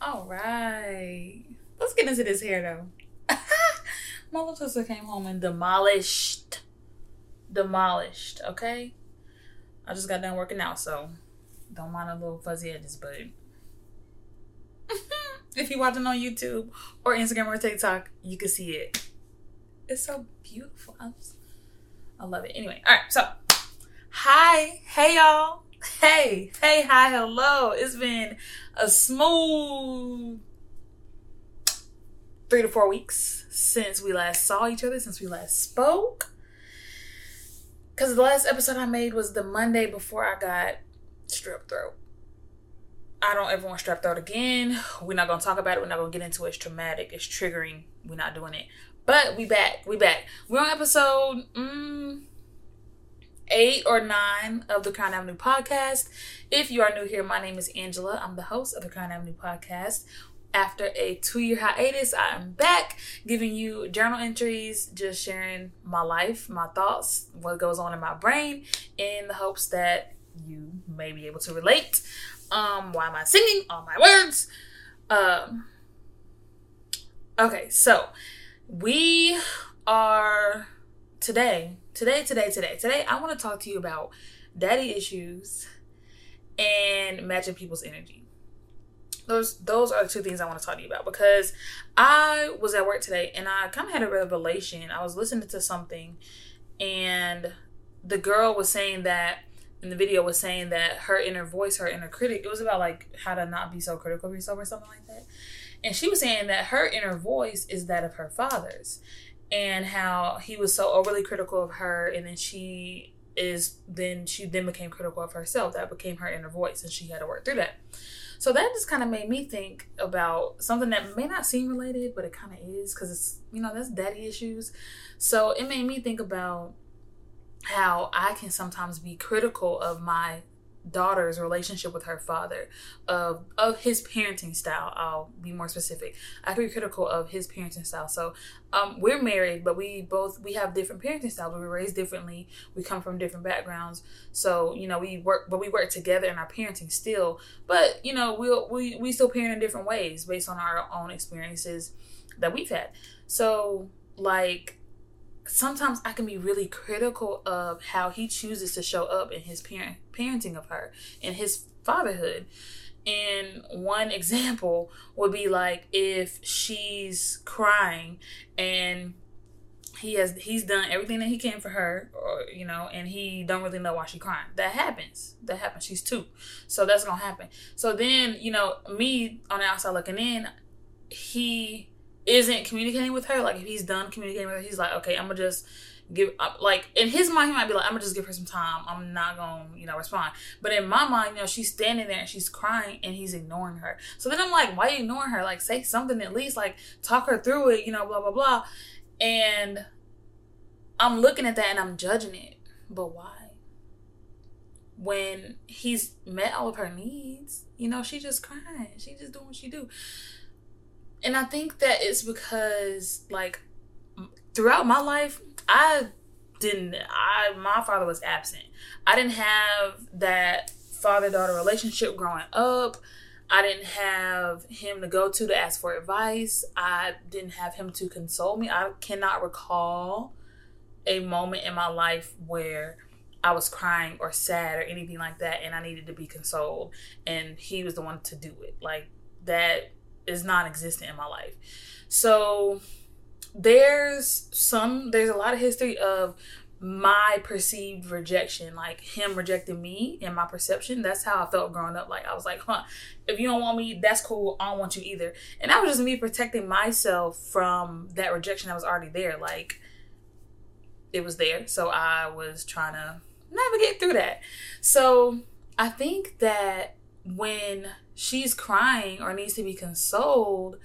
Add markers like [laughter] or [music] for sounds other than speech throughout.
All right. Let's get into this hair though. My little sister came home and demolished. Demolished, okay? I just got done working out, so don't mind a little fuzzy edges, but [laughs] if you're watching on YouTube or Instagram or TikTok, you can see it. It's so beautiful. I, just, I love it. Anyway, all right, so hi, hey y'all. Hey, hey, hi, hello. It's been a smooth three to four weeks since we last saw each other, since we last spoke. Because the last episode I made was the Monday before I got strep throat. I don't ever want strep throat again. We're not gonna talk about it. We're not gonna get into it. It's traumatic. It's triggering. We're not doing it. But we back. We back. We're on episode mm, eight or nine of the Crown Avenue podcast. If you are new here, my name is Angela. I'm the host of the Crown Avenue podcast. After a two year hiatus, I am back giving you journal entries, just sharing my life, my thoughts, what goes on in my brain, in the hopes that you may be able to relate. Um, why am I singing all my words? Um, okay, so we are today, today, today, today, today. I want to talk to you about daddy issues and matching people's energy. Those those are the two things I want to talk to you about because I was at work today and I kind of had a revelation. I was listening to something and the girl was saying that in the video was saying that her inner voice, her inner critic, it was about like how to not be so critical of yourself or something like that. And she was saying that her inner voice is that of her father's and how he was so overly critical of her and then she is then she then became critical of herself. That became her inner voice and she had to work through that. So that just kind of made me think about something that may not seem related, but it kind of is because it's, you know, that's daddy issues. So it made me think about how I can sometimes be critical of my daughter's relationship with her father, of of his parenting style. I'll be more specific. I can be critical of his parenting style. So, um, we're married, but we both we have different parenting styles. We were raised differently. We come from different backgrounds. So, you know, we work, but we work together in our parenting still. But you know, we we'll, we we still parent in different ways based on our own experiences that we've had. So, like sometimes I can be really critical of how he chooses to show up in his parent parenting of her in his fatherhood. And one [laughs] example would be like if she's crying and he has he's done everything that he can for her or you know and he don't really know why she crying. That happens. That happens. She's two. So that's gonna happen. So then you know me on the outside looking in he isn't communicating with her, like if he's done communicating with her, he's like, okay, I'm gonna just give up. Like in his mind, he might be like, I'm gonna just give her some time. I'm not gonna, you know, respond. But in my mind, you know, she's standing there and she's crying and he's ignoring her. So then I'm like, why ignoring her? Like say something at least, like talk her through it, you know, blah blah blah. And I'm looking at that and I'm judging it. But why? When he's met all of her needs, you know, she just crying. She just doing what she do and I think that it's because like throughout my life, I didn't. I my father was absent. I didn't have that father daughter relationship growing up. I didn't have him to go to to ask for advice. I didn't have him to console me. I cannot recall a moment in my life where I was crying or sad or anything like that and I needed to be consoled and he was the one to do it. Like that is non-existent in my life. So there's some there's a lot of history of my perceived rejection, like him rejecting me and my perception. That's how I felt growing up. Like I was like, huh, if you don't want me, that's cool. I don't want you either. And that was just me protecting myself from that rejection that was already there. Like it was there. So I was trying to navigate through that. So I think that when she's crying or needs to be consoled,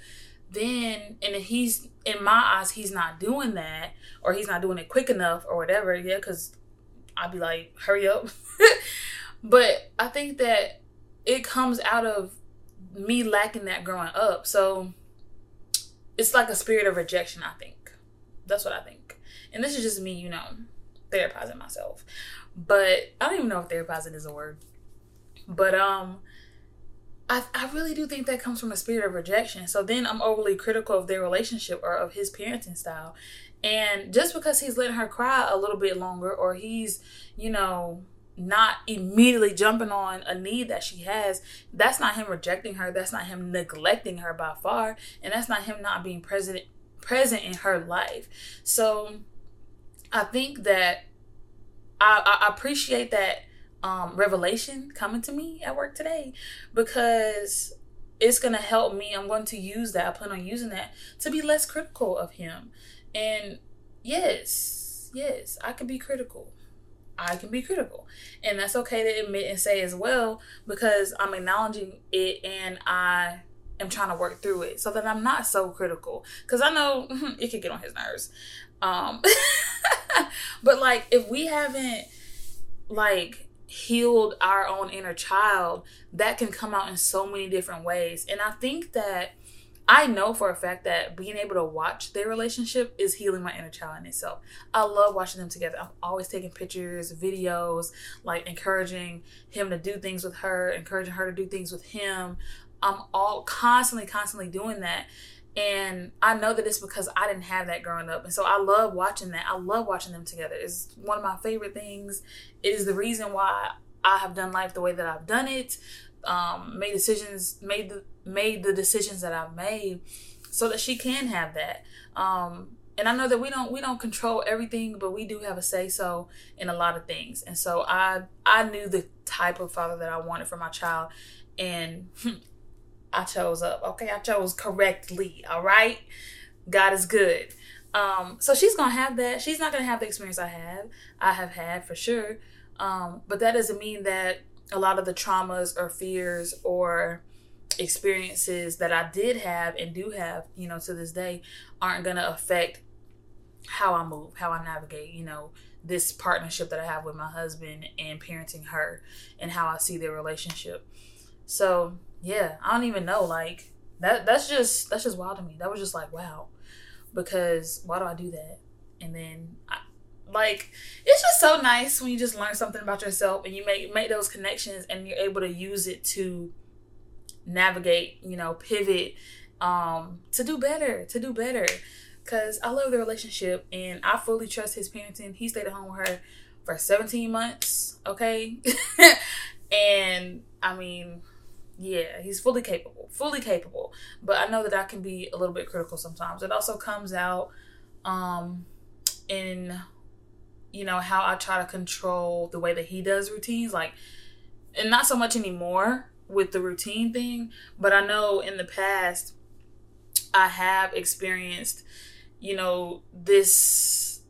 then and if he's in my eyes he's not doing that or he's not doing it quick enough or whatever. Yeah, because I'd be like, hurry up. [laughs] but I think that it comes out of me lacking that growing up. So it's like a spirit of rejection, I think. That's what I think. And this is just me, you know, therapizing myself. But I don't even know if therapizing is a word. But um I, I really do think that comes from a spirit of rejection. So then I'm overly critical of their relationship or of his parenting style. And just because he's letting her cry a little bit longer or he's, you know, not immediately jumping on a need that she has, that's not him rejecting her. That's not him neglecting her by far. And that's not him not being present present in her life. So I think that I, I appreciate that um, revelation coming to me at work today because it's going to help me. I'm going to use that. I plan on using that to be less critical of him. And yes, yes, I can be critical. I can be critical. And that's okay to admit and say as well because I'm acknowledging it and I am trying to work through it so that I'm not so critical. Because I know [laughs] it could get on his nerves. Um, [laughs] but like, if we haven't like healed our own inner child, that can come out in so many different ways. And I think that I know for a fact that being able to watch their relationship is healing my inner child in itself. I love watching them together. I'm always taking pictures, videos, like encouraging him to do things with her, encouraging her to do things with him. I'm all constantly, constantly doing that. And I know that it's because I didn't have that growing up. And so I love watching that. I love watching them together. It's one of my favorite things. It is the reason why I have done life the way that I've done it. Um, made decisions, made the made the decisions that I've made so that she can have that. Um, and I know that we don't we don't control everything, but we do have a say so in a lot of things. And so I I knew the type of father that I wanted for my child, and [laughs] I chose up. Okay, I chose correctly. All right, God is good. Um, so she's gonna have that. She's not gonna have the experience I have. I have had for sure. Um, but that doesn't mean that a lot of the traumas or fears or experiences that I did have and do have, you know, to this day, aren't gonna affect how I move, how I navigate, you know, this partnership that I have with my husband and parenting her and how I see their relationship. So yeah, I don't even know. Like that that's just that's just wild to me. That was just like wow. Because why do I do that? And then I, like it's just so nice when you just learn something about yourself and you make make those connections and you're able to use it to navigate, you know, pivot um to do better, to do better. Cause I love the relationship and I fully trust his parenting. He stayed at home with her for 17 months, okay? [laughs] and I mean, yeah, he's fully capable, fully capable. But I know that I can be a little bit critical sometimes. It also comes out um, in, you know, how I try to control the way that he does routines. Like, and not so much anymore with the routine thing, but I know in the past I have experienced, you know, this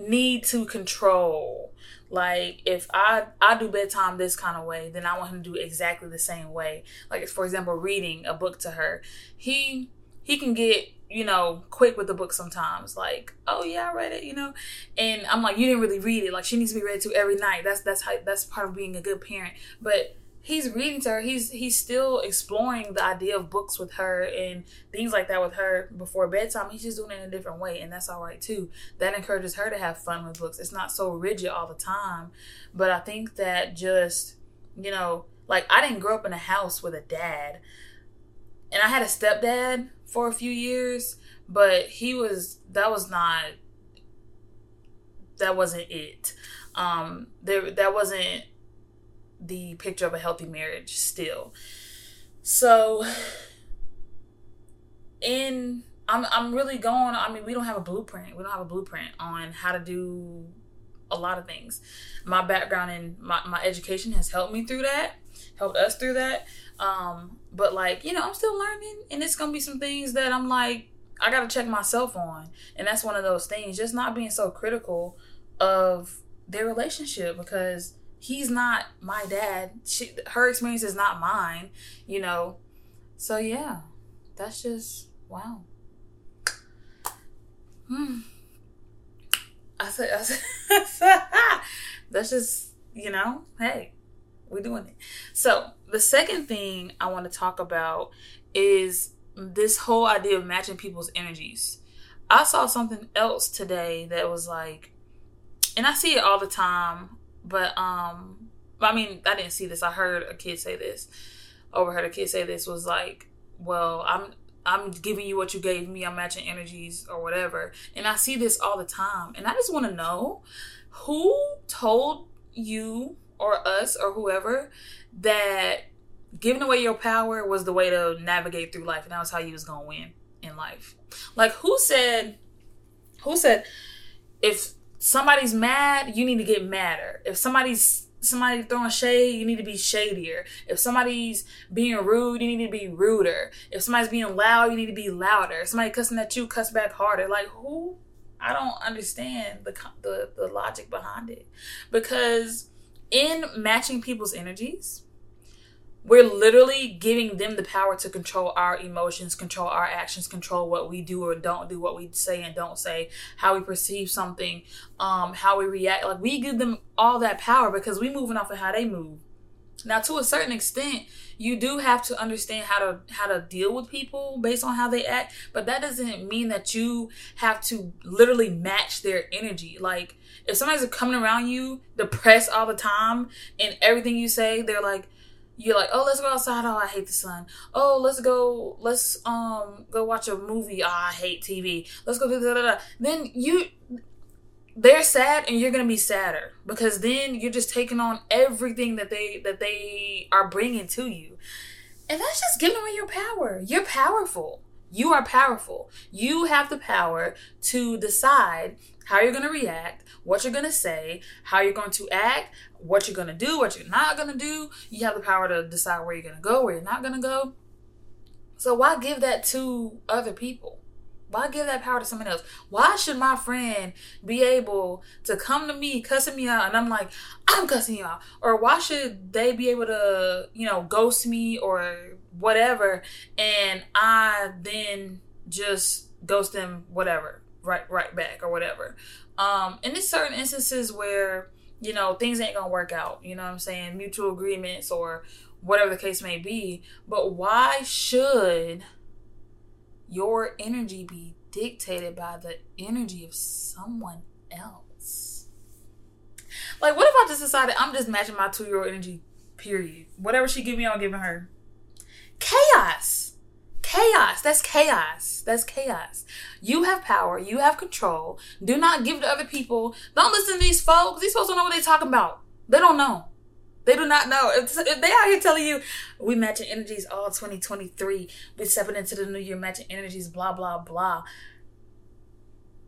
need to control like if I I do bedtime this kind of way, then I want him to do exactly the same way. Like for example, reading a book to her. He he can get you know quick with the book sometimes. Like oh yeah i read it you know? And i'm like you didn't really read it. Like she needs to be read to every night. That's that's how that's part of being a good parent. But he's reading to her. He's he's still exploring the idea of books with her and things like that with her before bedtime. He's just doing it in a different way, and that's all right too. That encourages her to have fun with books. It's not so rigid all the time. But I think that just you know, like I didn't grow up in a house with a dad, and I had a stepdad for a few years, but he was that was not that wasn't it. Um, there that wasn't the picture of a healthy marriage still. So in I'm I'm really going I mean we don't have a blueprint. We don't have a blueprint on how to do a lot of things. My background and my, my education has helped me through that, helped us through that. Um, but like, you know, I'm still learning and it's gonna be some things that I'm like, I gotta check myself on. And that's one of those things, just not being so critical of their relationship because he's not my dad. She, her experience is not mine, you know. So yeah, that's just wow. Hmm. I said, I said, [laughs] [laughs] that's just you know, hey, we're doing it. So the second thing I want to talk about is this whole idea of matching people's energies. I saw something else today that was like, and I see it all the time but um I mean, I didn't see this. I heard a kid say this. Overheard a kid say this was like, "Well, I'm I'm giving you what you gave me. I'm matching energies or whatever." And I see this all the time, and I just want to know who told you or us or whoever that giving away your power was the way to navigate through life, and that was how you was gonna win in life. Like, who said? Who said if somebody's mad, you need to get madder. If somebody's somebody throwing shade, you need to be shadier. If somebody's being rude, you need to be ruder. If somebody's being loud, you need to be louder. If somebody cussing at you, cuss back harder. Like who? I don't understand the the, the logic behind it because in matching people's energies, we're literally giving them the power to control our emotions, control our actions, control what we do or don't do, what we say and don't say, how we perceive something, um, how we react. Like we give them all that power because we moving off of how they move. Now, to a certain extent, you do have to understand how to how to deal with people based on how they act, but that doesn't mean that you have to literally match their energy. Like if somebody's coming around you depressed all the time and everything you say, they're like you're like, oh, let's go outside. Oh, I hate the sun. Oh, let's go. Let's um go watch a movie. Oh, I hate TV. Let's go do da da da. Then you, they're sad, and you're gonna be sadder because then you're just taking on everything that they that they are bringing to you, and that's just giving away your power. You're powerful. You are powerful. You have the power to decide how you're going to react, what you're going to say, how you're going to act, what you're going to do, what you're not going to do. You have the power to decide where you're going to go, where you're not going to go. So why give that to other people? Why give that power to someone else? Why should my friend be able to come to me cussing me out and I'm like, I'm cussing you out? Or why should they be able to, you know, ghost me or whatever and I then just ghost them whatever, right right back or whatever. Um and there's certain instances where, you know, things ain't gonna work out, you know what I'm saying? Mutual agreements or whatever the case may be. But why should your energy be dictated by the energy of someone else. Like, what if I just decided I'm just matching my two year old energy, period? Whatever she give me, I'm giving her. Chaos. Chaos. That's chaos. That's chaos. You have power. You have control. Do not give to other people. Don't listen to these folks. These folks don't know what they're talking about. They don't know. They do not know. If, they out here telling you we matching energies all 2023, we stepping into the new year matching energies, blah blah blah.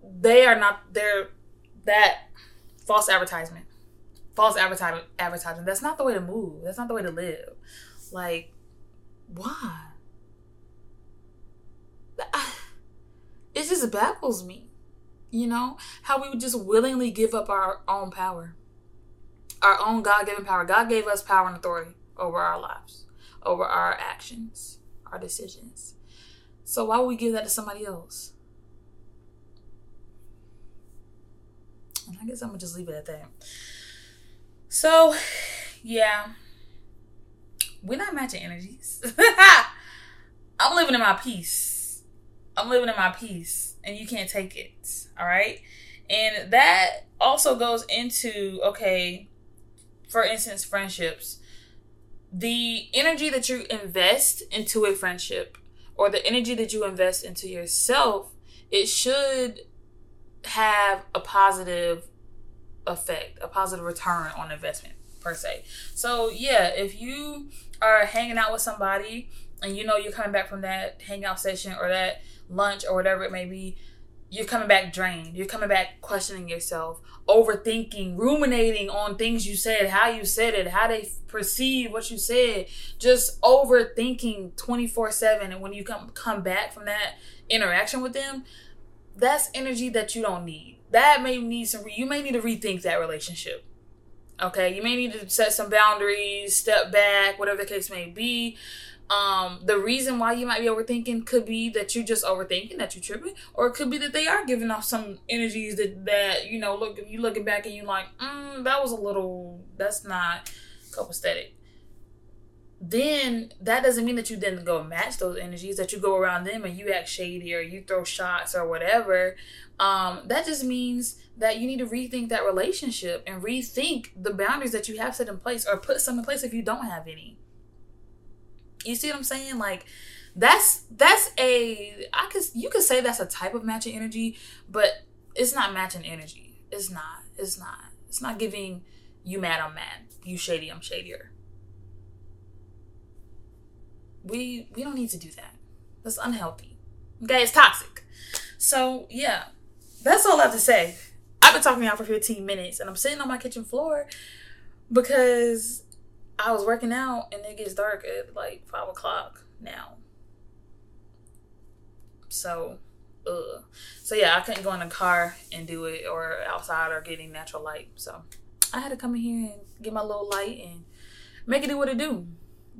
They are not. They're that false advertisement, false advertisement. Advertising. That's not the way to move. That's not the way to live. Like, why? [sighs] It just baffles me. You know how we would just willingly give up our own power our own God given power. God gave us power and authority over our lives, over our actions, our decisions. So why would we give that to somebody else? And I guess I'm gonna just leave it at that. So, yeah, we're not matching energies. [laughs] I'm living in my peace. I'm living in my peace, and you can't take it. All right. And that also goes into okay, for instance, friendships, the energy that you invest into a friendship or the energy that you invest into yourself, it should have a positive effect, a positive return on investment per se. So, yeah, if you are hanging out with somebody and you know you're coming back from that hangout session or that lunch or whatever it may be, you're coming back drained. You're coming back questioning yourself, overthinking, ruminating on things you said, how you said it, how they perceive what you said, just overthinking 24/7 and when you come come back from that interaction with them, that's energy that you don't need. That may need some you may need to rethink that relationship. Okay? You may need to set some boundaries, step back, whatever the case may be um, the reason why you might be overthinking could be that you're just overthinking, that you're tripping, or it could be that they are giving off some energies that that you know look you looking back and you like, mm, that was a little that's not copacetic. then that doesn't mean that you didn't go match those energies that you go around them and you act shady or you throw shots or whatever um, that just means that you need to rethink that relationship and rethink the boundaries that you have set in place or put some in place if you don't have any. You see what i'm saying? Like that's that's a i could you could say that's a type of matching energy but it's not matching energy. It's not it's not. It's not giving you mad i'm mad. You shady i'm shadier. We we don't need to do that. That's unhealthy. Okay, it's toxic. So yeah, that's all I have to say. I've been talking out for 15 minutes and I'm sitting on my kitchen floor because I was working out and it gets dark at like five o'clock now. So uh so yeah, I couldn't go in the car and do it or outside or getting natural light. So I had to come in here and get my little light and make it do what it do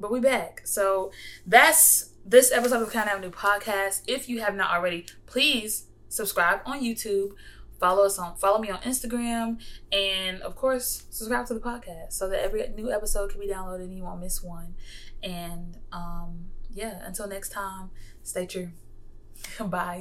but we back. So that's this episode of Crown Avenue podcast. If you have not already, please subscribe on YouTube. Follow us on follow me on Instagram and of course subscribe to the podcast so that every new episode can be downloaded and you won't miss one. And um yeah, until next time, stay true. [laughs] Bye.